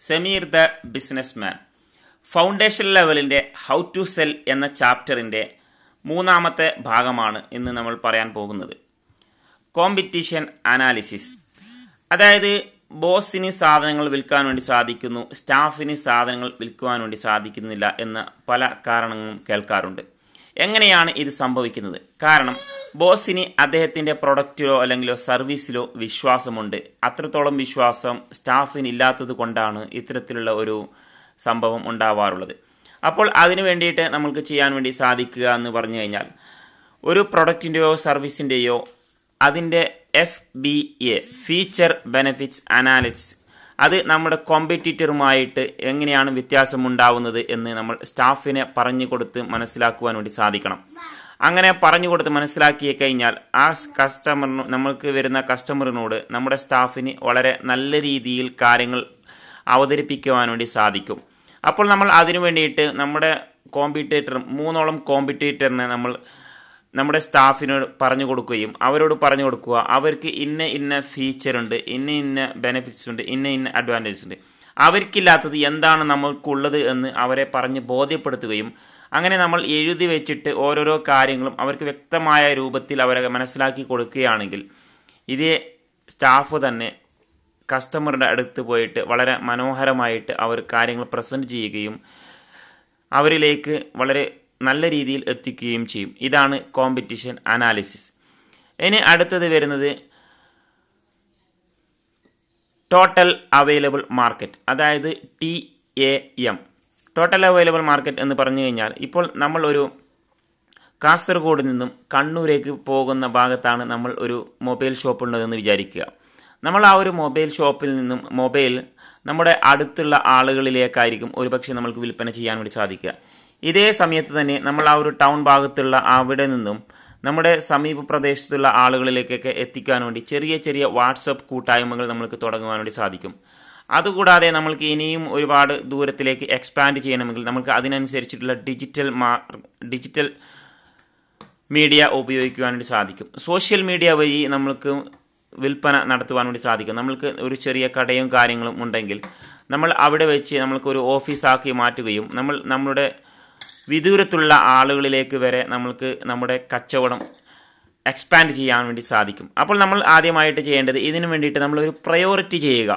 Sameer the business man foundation ലെവലിന്റെ how to sell എന്ന ചാപ്റ്ററിന്റെ മൂന്നാമത്തെ ഭാഗമാണ് ഇന്ന് നമ്മൾ പറയാൻ പോകുന്നത്. കോമ്പറ്റീഷൻ അനാലിസിസ് അതായത് ബോസിന് സാധനങ്ങൾ വിൽക്കാൻ വേണ്ടി സാധിക്കുന്നു സ്റ്റാഫിന് സാധനങ്ങൾ വിൽക്കുവാൻ വേണ്ടി സാധിക്കുന്നില്ല എന്ന പല കാരണങ്ങളും കേൾക്കാറുണ്ട്. എങ്ങനെയാണ് ഇത് സംഭവിക്കുന്നത്? കാരണം ബോസിന് അദ്ദേഹത്തിന്റെ പ്രൊഡക്റ്റിലോ അല്ലെങ്കിൽ സർവീസിലോ വിശ്വാസമുണ്ട്. അത്രത്തോളം വിശ്വാസം സ്റ്റാഫിന് ഇല്ലാത്തത് കൊണ്ടാണ് ഇത്തരത്തിലുള്ള ഒരു സംഭവം ഉണ്ടാവാറുള്ളത്. അപ്പോൾ അതിനു വേണ്ടിയിട്ട് നമ്മൾക്ക് ചെയ്യാൻ വേണ്ടി സാധിക്കുക എന്ന് പറഞ്ഞു കഴിഞ്ഞാൽ ഒരു പ്രൊഡക്റ്റിന്റെയോ സർവീസിന്റെയോ അതിന്റെ F B A feature benefits analysis അത് നമ്മുടെ കോമ്പറ്റീറ്ററുമായിട്ട് എങ്ങനെയാണ് വ്യത്യാസമുണ്ടാവുന്നത് എന്ന് നമ്മൾ സ്റ്റാഫിനെ പറഞ്ഞു കൊടുത്ത് മനസ്സിലാക്കുവാൻ വേണ്ടി സാധിക്കണം. അങ്ങനെ പറഞ്ഞു കൊടുത്ത് മനസ്സിലാക്കി കഴിഞ്ഞാൽ ആ കസ്റ്റമറിന് നമ്മൾക്ക് വരുന്ന കസ്റ്റമറിനോട് നമ്മുടെ സ്റ്റാഫിന് വളരെ നല്ല രീതിയിൽ കാര്യങ്ങൾ അവതരിപ്പിക്കുവാൻ വേണ്ടി സാധിക്കും. അപ്പോൾ നമ്മൾ അതിനു വേണ്ടിയിട്ട് നമ്മുടെ കോമ്പറ്റേറ്റർ മൂന്നോളം കോമ്പറ്റേറ്ററിനെ നമ്മൾ നമ്മുടെ സ്റ്റാഫിനോട് പറഞ്ഞു കൊടുക്കുകയും അവരോട് പറഞ്ഞു കൊടുക്കുക. അവർക്ക് ഇന്ന ഇന്ന ഫീച്ചർ ഉണ്ട് ഇന്ന ഇന്ന ബെനിഫിറ്റ്സ് ഉണ്ട് ഇന്ന ഇന്ന അഡ്വാന്റേജസ് ഉണ്ട്. അവർക്കില്ലാത്തത് എന്താണ് നമ്മൾക്കുള്ളത് എന്ന് അവരെ പറഞ്ഞ് ബോധ്യപ്പെടുത്തുകയും അങ്ങനെ നമ്മൾ എഴുതി വെച്ചിട്ട് ഓരോരോ കാര്യങ്ങളും അവർക്ക് വ്യക്തമായ രൂപത്തിൽ അവരെ മനസ്സിലാക്കി കൊടുക്കുകയാണെങ്കിൽ ഇതേ സ്റ്റാഫ് തന്നെ കസ്റ്റമറുടെ അടുത്ത് പോയിട്ട് വളരെ മനോഹരമായിട്ട് അവർ കാര്യങ്ങൾ പ്രസന്റ് ചെയ്യുകയും അവരിലേക്ക് വളരെ നല്ല രീതിയിൽ എത്തിക്കുകയും ചെയ്യും. ഇതാണ് കോമ്പറ്റീഷൻ അനാലിസിസ് ഇനി അടുത്തത് വരുന്നത് ടോട്ടൽ അവൈലബിൾ മാർക്കറ്റ് അതായത് T A M total available market എന്ന് പറഞ്ഞു കഴിഞ്ഞാൽ ഇപ്പോൾ നമ്മൾ ഒരു കാസർഗോഡ് നിന്നും കണ്ണൂരേക്ക് പോകുന്ന ഭാഗത്താണ് നമ്മൾ ഒരു മൊബൈൽ ഷോപ്പ് ഉള്ളതെന്ന് വിചാരിക്കുക. നമ്മൾ ആ ഒരു മൊബൈൽ ഷോപ്പിൽ നിന്നും മൊബൈൽ നമ്മുടെ അടുത്തുള്ള ആളുകളിലേക്കായിരിക്കും ഒരുപക്ഷെ നമ്മൾക്ക് വിൽപ്പന ചെയ്യാൻ വേണ്ടി സാധിക്കുക. ഇതേ സമയത്ത് തന്നെ നമ്മൾ ആ ഒരു ടൗൺ ഭാഗത്തുള്ള അവിടെ നിന്നും നമ്മുടെ സമീപ പ്രദേശത്തുള്ള ആളുകളിലേക്കൊക്കെ എത്തിക്കാൻ വേണ്ടി ചെറിയ ചെറിയ വാട്സപ്പ് കൂട്ടായ്മകൾ നമുക്ക് തുടങ്ങുവാൻ വേണ്ടി സാധിക്കും. അതുകൂടാതെ നമ്മൾക്ക് ഇനിയും ഒരുപാട് ദൂരത്തിലേക്ക് എക്സ്പാൻഡ് ചെയ്യണമെങ്കിൽ നമുക്ക് അതിനനുസരിച്ചിട്ടുള്ള ഡിജിറ്റൽ ഡിജിറ്റൽ മീഡിയ ഉപയോഗിക്കുവാൻ വേണ്ടി സാധിക്കും. സോഷ്യൽ മീഡിയ വഴി നമ്മൾക്ക് വിൽപ്പന നടത്തുവാൻ വേണ്ടി സാധിക്കും. നമ്മൾക്ക് ഒരു ചെറിയ കടയും കാര്യങ്ങളും ഉണ്ടെങ്കിൽ നമ്മൾ അവിടെ വെച്ച് നമ്മൾക്ക് ഒരു ഓഫീസാക്കി മാറ്റുകയും നമ്മൾ നമ്മുടെ വിദൂരത്തുള്ള ആളുകളിലേക്ക് വരെ നമ്മൾക്ക് നമ്മുടെ കച്ചവടം എക്സ്പാൻഡ് ചെയ്യാൻ വേണ്ടി സാധിക്കും. അപ്പോൾ നമ്മൾ ആദ്യമായിട്ട് ചെയ്യേണ്ടത് ഇതിനു വേണ്ടിയിട്ട് നമ്മളൊരു പ്രയോറിറ്റി ചെയ്യുക.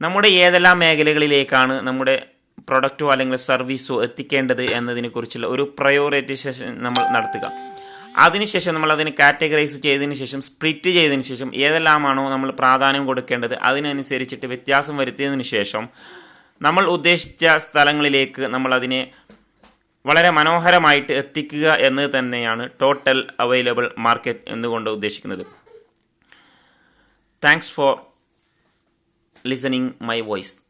നമ്മുടെ ഏതെല്ലാം മേഖലകളിലേക്കാണ് നമ്മുടെ പ്രൊഡക്റ്റോ അല്ലെങ്കിൽ സർവീസോ എത്തിക്കേണ്ടത് എന്നതിനെക്കുറിച്ചുള്ള ഒരു പ്രയോറിറ്റൈസേഷൻ നമ്മൾ നടത്തുക. അതിനുശേഷം നമ്മൾ അതിന് കാറ്റഗറൈസ് ചെയ്തതിന് ശേഷം സ്പ്ലിറ്റ് ചെയ്തതിന് ശേഷം ഏതെല്ലാമാണോ നമ്മൾ പ്രാധാന്യം കൊടുക്കേണ്ടത് അതിനനുസരിച്ചിട്ട് വ്യത്യാസം വരുത്തിയതിന് ശേഷം നമ്മൾ ഉദ്ദേശിച്ച സ്ഥലങ്ങളിലേക്ക് നമ്മൾ അതിനെ വളരെ മനോഹരമായിട്ട് എത്തിക്കുക എന്ന് തന്നെയാണ് ടോട്ടൽ അവൈലബിൾ മാർക്കറ്റ് എന്നുകൊണ്ട് ഉദ്ദേശിക്കുന്നത്. Thanks for listening my voice.